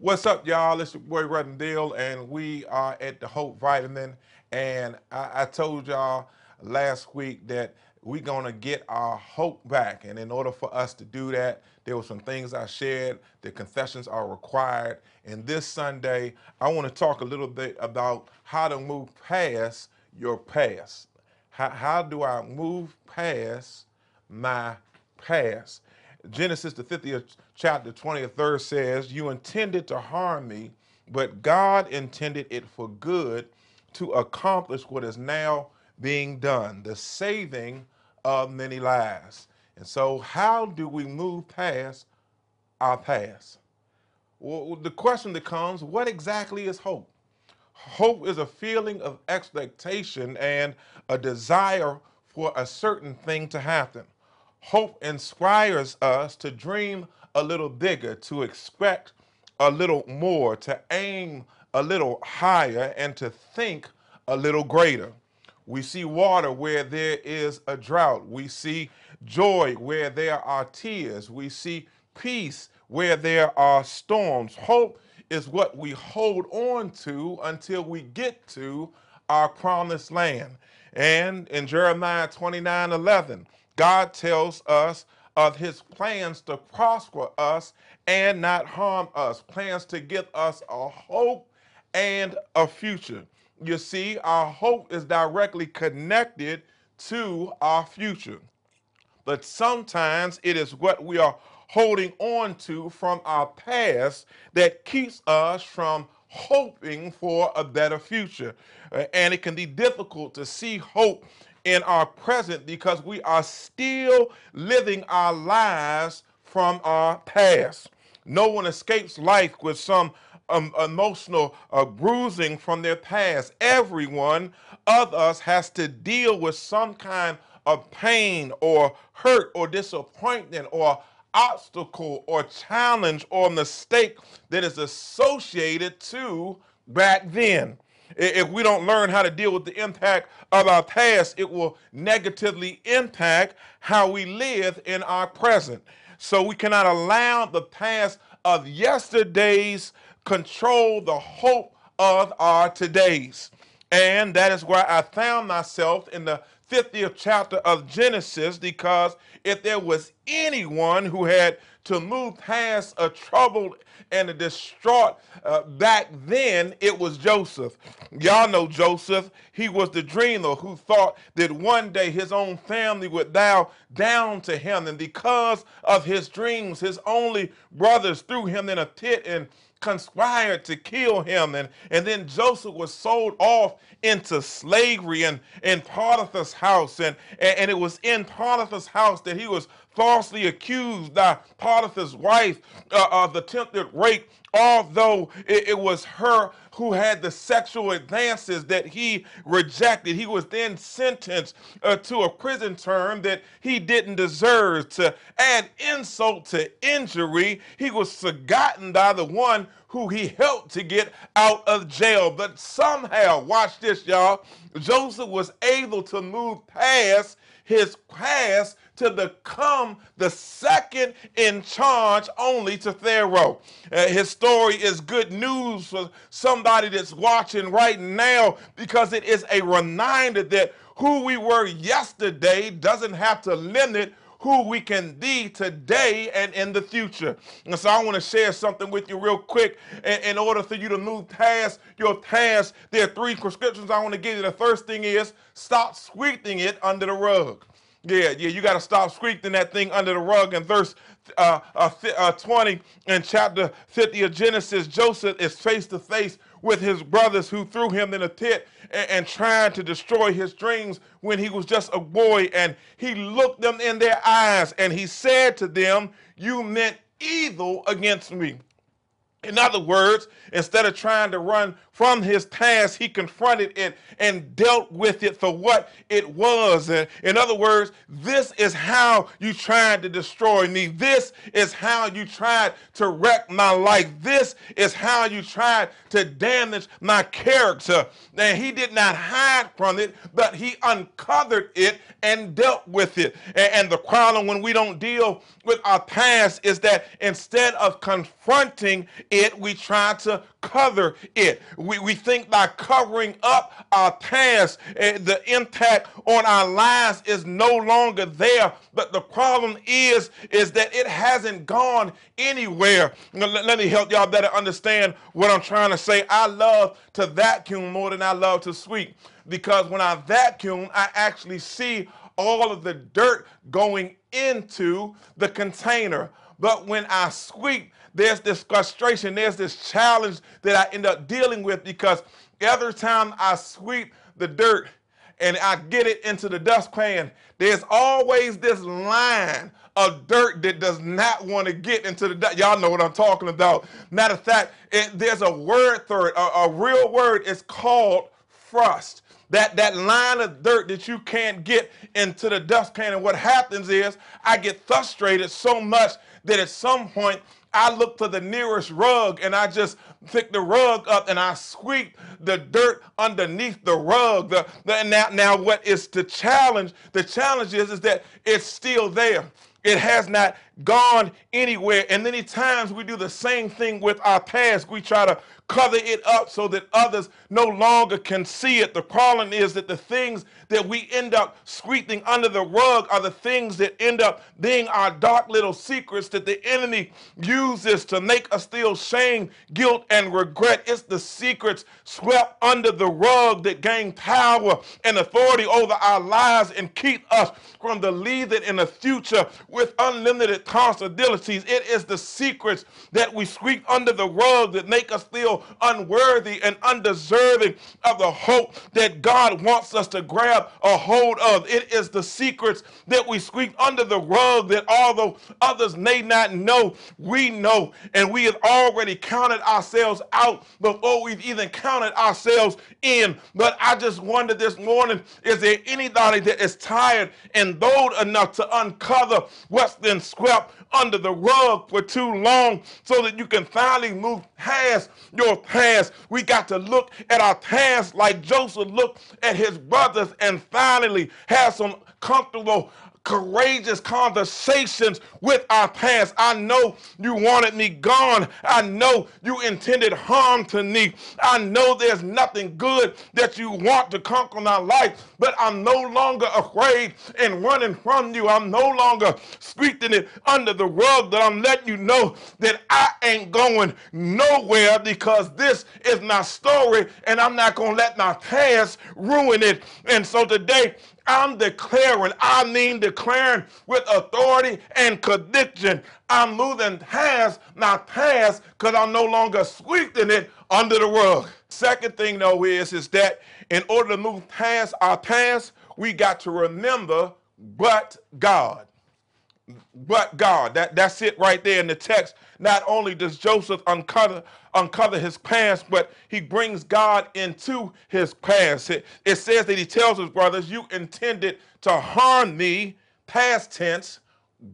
What's up, y'all? It's your boy Ruttendale, and we are at the Hope Vitamin. And I, I told y'all last week that we're gonna get our hope back. And in order for us to do that, there were some things I shared. The confessions are required. And this Sunday, I want to talk a little bit about how to move past your past. How, how do I move past my past? Genesis, the 50th chapter, 23rd says, You intended to harm me, but God intended it for good to accomplish what is now being done, the saving of many lives. And so, how do we move past our past? Well, the question that comes what exactly is hope? Hope is a feeling of expectation and a desire for a certain thing to happen. Hope inspires us to dream a little bigger, to expect a little more, to aim a little higher, and to think a little greater. We see water where there is a drought. We see joy where there are tears. We see peace where there are storms. Hope is what we hold on to until we get to our promised land. And in Jeremiah 29 11, God tells us of his plans to prosper us and not harm us, plans to give us a hope and a future. You see, our hope is directly connected to our future. But sometimes it is what we are holding on to from our past that keeps us from hoping for a better future. Uh, And it can be difficult to see hope in our present because we are still living our lives from our past. No one escapes life with some um, emotional uh, bruising from their past. Everyone of us has to deal with some kind of pain or hurt or disappointment or obstacle or challenge or mistake that is associated to back then. If we don't learn how to deal with the impact of our past, it will negatively impact how we live in our present. So we cannot allow the past of yesterday's control the hope of our todays. And that is where I found myself in the 50th chapter of Genesis because if there was anyone who had to move past a troubled and a distraught uh, back then, it was Joseph. Y'all know Joseph. He was the dreamer who thought that one day his own family would bow down to him. And because of his dreams, his only brothers threw him in a pit and conspired to kill him. And, and then Joseph was sold off into slavery and in Potiphar's house. And, and, and it was in Potiphar's house that he was falsely accused by Potiphar's wife uh, of attempted rape, although it, it was her who had the sexual advances that he rejected. He was then sentenced uh, to a prison term that he didn't deserve. To add insult to injury, he was forgotten by the one who he helped to get out of jail. But somehow, watch this, y'all, Joseph was able to move past his past to become the second in charge only to Pharaoh. Uh, his story is good news for somebody that's watching right now because it is a reminder that who we were yesterday doesn't have to limit who we can be today and in the future. And so I want to share something with you real quick. In, in order for you to move past your past, there are three prescriptions I want to give you. The first thing is stop sweeping it under the rug. Yeah, yeah, you got to stop sweeping that thing under the rug. In verse uh, uh, uh, 20 in chapter 50 of Genesis, Joseph is face to face with his brothers who threw him in a pit and, and tried to destroy his dreams when he was just a boy. And he looked them in their eyes and he said to them, You meant evil against me. In other words, instead of trying to run from his past, he confronted it and dealt with it for what it was. In other words, this is how you tried to destroy me. This is how you tried to wreck my life. This is how you tried to damage my character. And he did not hide from it, but he uncovered it and dealt with it. And the problem when we don't deal with our past is that instead of confronting it, we try to cover it. We, we think by covering up our past, uh, the impact on our lives is no longer there. But the problem is, is that it hasn't gone anywhere. Let, let me help y'all better understand what I'm trying to say. I love to vacuum more than I love to sweep because when I vacuum, I actually see all of the dirt going into the container. But when I sweep, there's this frustration, there's this challenge that I end up dealing with because every time I sweep the dirt and I get it into the dustpan, there's always this line of dirt that does not want to get into the dust. Y'all know what I'm talking about. Matter of fact, it, there's a word for it, a, a real word. It's called frost that, that line of dirt that you can't get into the dustpan. And what happens is I get frustrated so much that at some point I look to the nearest rug and I just pick the rug up and I sweep the dirt underneath the rug. The, the, now, now, what is the challenge? The challenge is, is that it's still there. It has not gone anywhere. And many times we do the same thing with our past. We try to cover it up so that others no longer can see it. The problem is that the things that we end up sweeping under the rug are the things that end up being our dark little secrets that the enemy uses to make us feel shame, guilt, and regret. It's the secrets swept under the rug that gain power and authority over our lives and keep us from the leading in the future with unlimited possibilities. It is the secrets that we sweep under the rug that make us feel unworthy and undeserving of the hope that God wants us to grab a hold of. It is the secrets that we sweep under the rug that although others may not know, we know, and we have already counted ourselves out before we've even counted ourselves in. But I just wonder this morning is there anybody that is tired and bold enough to uncover what's been swept under the rug for too long so that you can finally move past your past. We got to look at our past like Joseph looked at his brothers and finally have some comfortable courageous conversations with our past. I know you wanted me gone. I know you intended harm to me. I know there's nothing good that you want to conquer my life, but I'm no longer afraid and running from you. I'm no longer sweeping it under the rug, that I'm letting you know that I ain't going nowhere because this is my story and I'm not going to let my past ruin it. And so today, I'm declaring, I mean declaring with authority and conviction. I'm moving past my past because I'm no longer sweeping it under the rug. Second thing though is, is that in order to move past our past, we got to remember but God. But God. That, that's it right there in the text. Not only does Joseph uncover, uncover his past, but he brings God into his past. It, it says that he tells his brothers, You intended to harm me, past tense,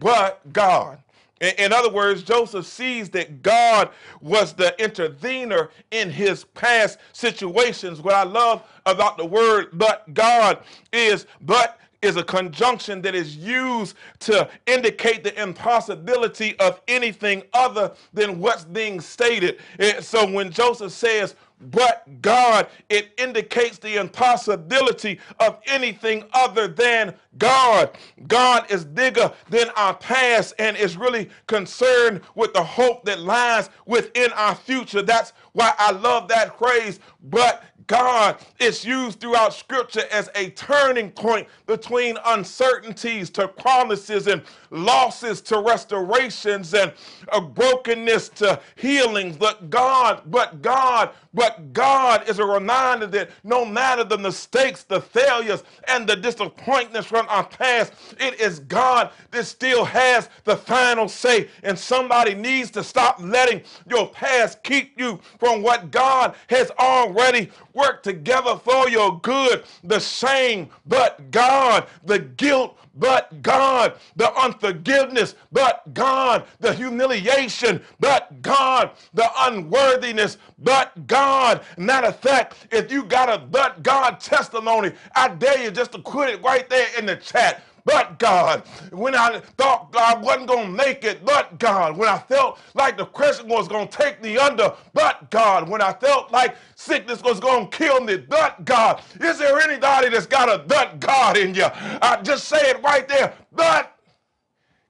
but God. In, in other words, Joseph sees that God was the intervener in his past situations. What I love about the word but God is, but is a conjunction that is used to indicate the impossibility of anything other than what's being stated. So when Joseph says, but God, it indicates the impossibility of anything other than God. God is bigger than our past and is really concerned with the hope that lies within our future. That's why I love that phrase, but God is used throughout scripture as a turning point between uncertainties to promises and losses to restorations and a brokenness to healings. But God, but God, but But God is a reminder that no matter the mistakes, the failures, and the disappointments from our past, it is God that still has the final say. And somebody needs to stop letting your past keep you from what God has already worked together for your good. The shame, but God. The guilt, but God, the unforgiveness, but God, the humiliation, but God, the unworthiness, but God. Matter of fact, if you got a but God testimony, I dare you just to put it right there in the chat but God. When I thought I wasn't going to make it, but God. When I felt like the Christian was going to take me under, but God. When I felt like sickness was going to kill me, but God. Is there anybody that's got a but God in you? I just say it right there, but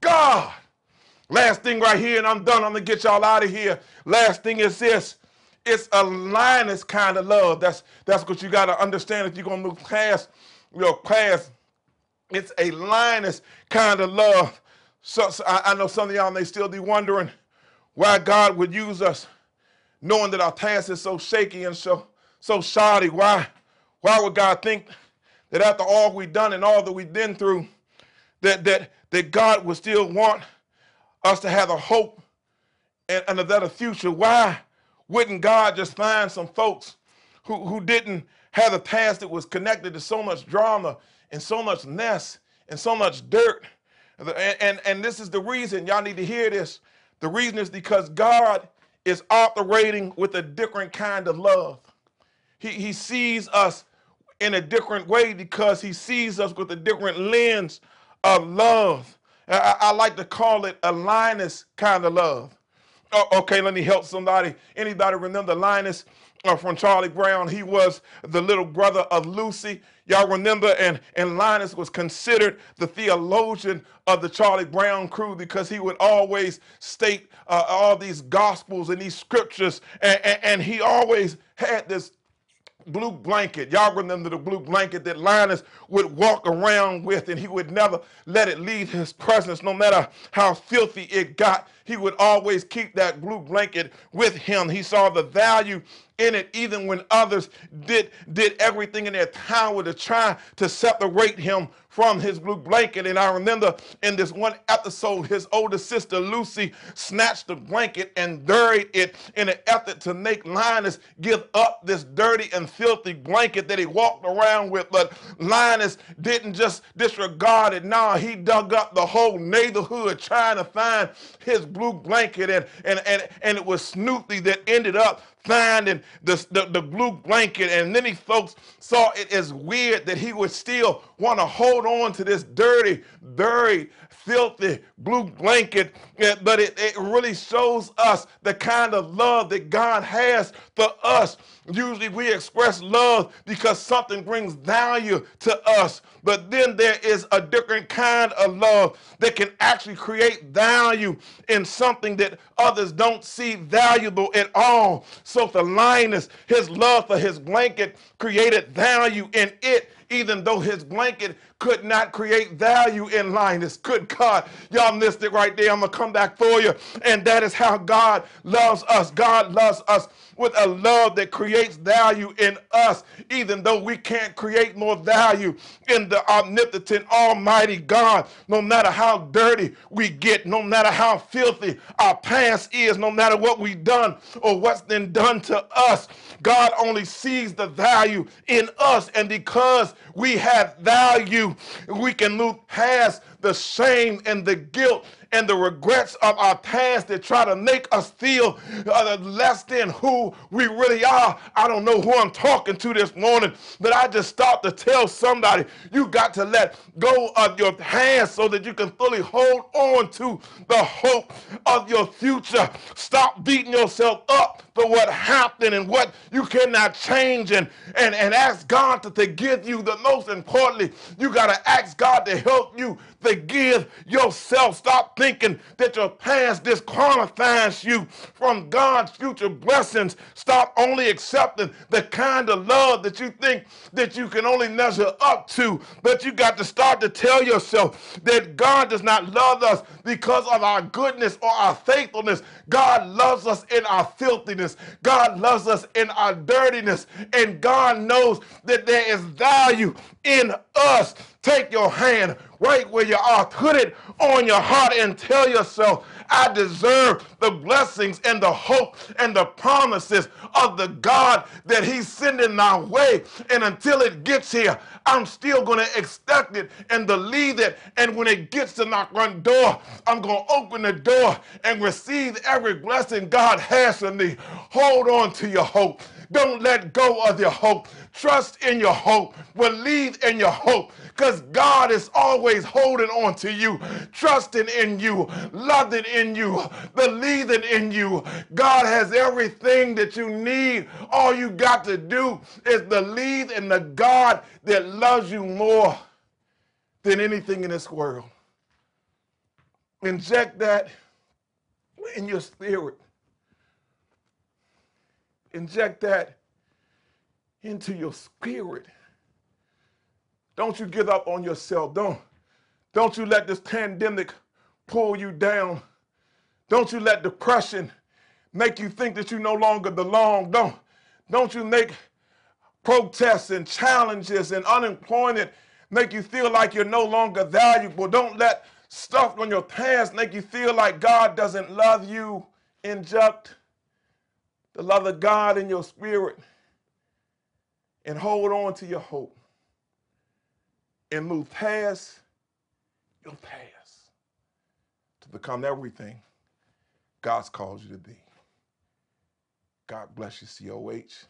God. Last thing right here, and I'm done. I'm going to get y'all out of here. Last thing is this. It's a Linus kind of love. That's that's what you got to understand if you're to move past your past it's a Linus kind of love. So, so I, I, know some of y'all may still be wondering why God would use us, knowing that our past is so shaky and so so shoddy. Why, why would God think that after all we've done and all that we've been through, that that that God would still want us to have a hope and, and a better future? Why wouldn't God just find some folks who, who didn't have a past that was connected to so much drama and so much mess and so much dirt. And, and, and this is the reason, y'all need to hear this. The reason is because God is operating with a different kind of love. He, he sees us in a different way because he sees us with a different lens of love. I, I like to call it a Linus kind of love. Oh, okay, let me help somebody. Anybody remember Linus uh, from Charlie Brown? He was the little brother of Lucy. Y'all remember, and, and Linus was considered the theologian of the Charlie Brown crew because he would always state uh, all these gospels and these scriptures, and, and, and he always had this blue blanket. Y'all remember the blue blanket that Linus would walk around with, and he would never let it leave his presence, no matter how filthy it got. He would always keep that blue blanket with him. He saw the value in it even when others did did everything in their power to try to separate him from his blue blanket. And i remember in this one episode his older sister lucy snatched the blanket and buried it in an effort to make linus give up this dirty and filthy blanket that he walked around with. But linus didn't just disregard it. No he dug up the whole neighborhood trying to find his blue blanket and and and, and it was snoopy that ended up finding the, the, the, blue blanket. And many folks saw it as weird that he would still want to hold on to this dirty, dirty, filthy blue blanket. But it, it really shows us the kind of love that God has for us. Usually we express love because something brings value to us. But then there is a different kind of love that can actually create value in something that others don't see valuable at all. So for Linus, his love for his blanket created value in it even though his blanket could not create value in Linus. Good God, y'all missed it right there. I'm going to come back for you. And that is how God loves us. God loves us with a love that creates value in us, even though we can't create more value in the omnipotent, almighty God. No matter how dirty we get, no matter how filthy our past is, no matter what we've done or what's been done to us, God only sees the value in us. And because we have value, we can move past the shame and the guilt and the regrets of our past that try to make us feel uh, less than who we really are. I don't know who I'm talking to this morning, but I just stopped to tell somebody you got to let go of your past so that you can fully hold on to the hope of your future. Stop beating yourself up for what happened and what you cannot change and, and, and ask God to forgive you. The most importantly, you got to ask God to help you Forgive yourself. Stop thinking that your past disqualifies you from God's future blessings. Stop only accepting the kind of love that you think that you can only measure up to. But you got to start to tell yourself that God does not love us because of our goodness or our faithfulness. God loves us in our filthiness. God loves us in our dirtiness. And God knows that there is value in us. Take your hand right where you are, put it on your heart, and tell yourself, I deserve the blessings and the hope and the promises of the God that He's sending my way. And until it gets here, I'm still going to expect it and believe it. And when it gets to knock on door, I'm going to open the door and receive every blessing God has for me. Hold on to your hope. Don't let go of your hope. Trust in your hope. Believe in your hope because God is always holding on to you, trusting in you, loving in you, believing in you. God has everything that you need. All you got to do is believe in the God that loves you more than anything in this world. Inject that in your spirit inject that into your spirit. Don't you give up on yourself. Don't, don't you let this pandemic pull you down. Don't you let depression make you think that you no longer belong. Don't, don't you make protests and challenges and unemployment make you feel like you're no longer valuable. Don't let stuff on your past make you feel like God doesn't love you. Inject the love of God in your spirit, and hold on to your hope and move past your past to become everything God's called you to be. God bless you, COH.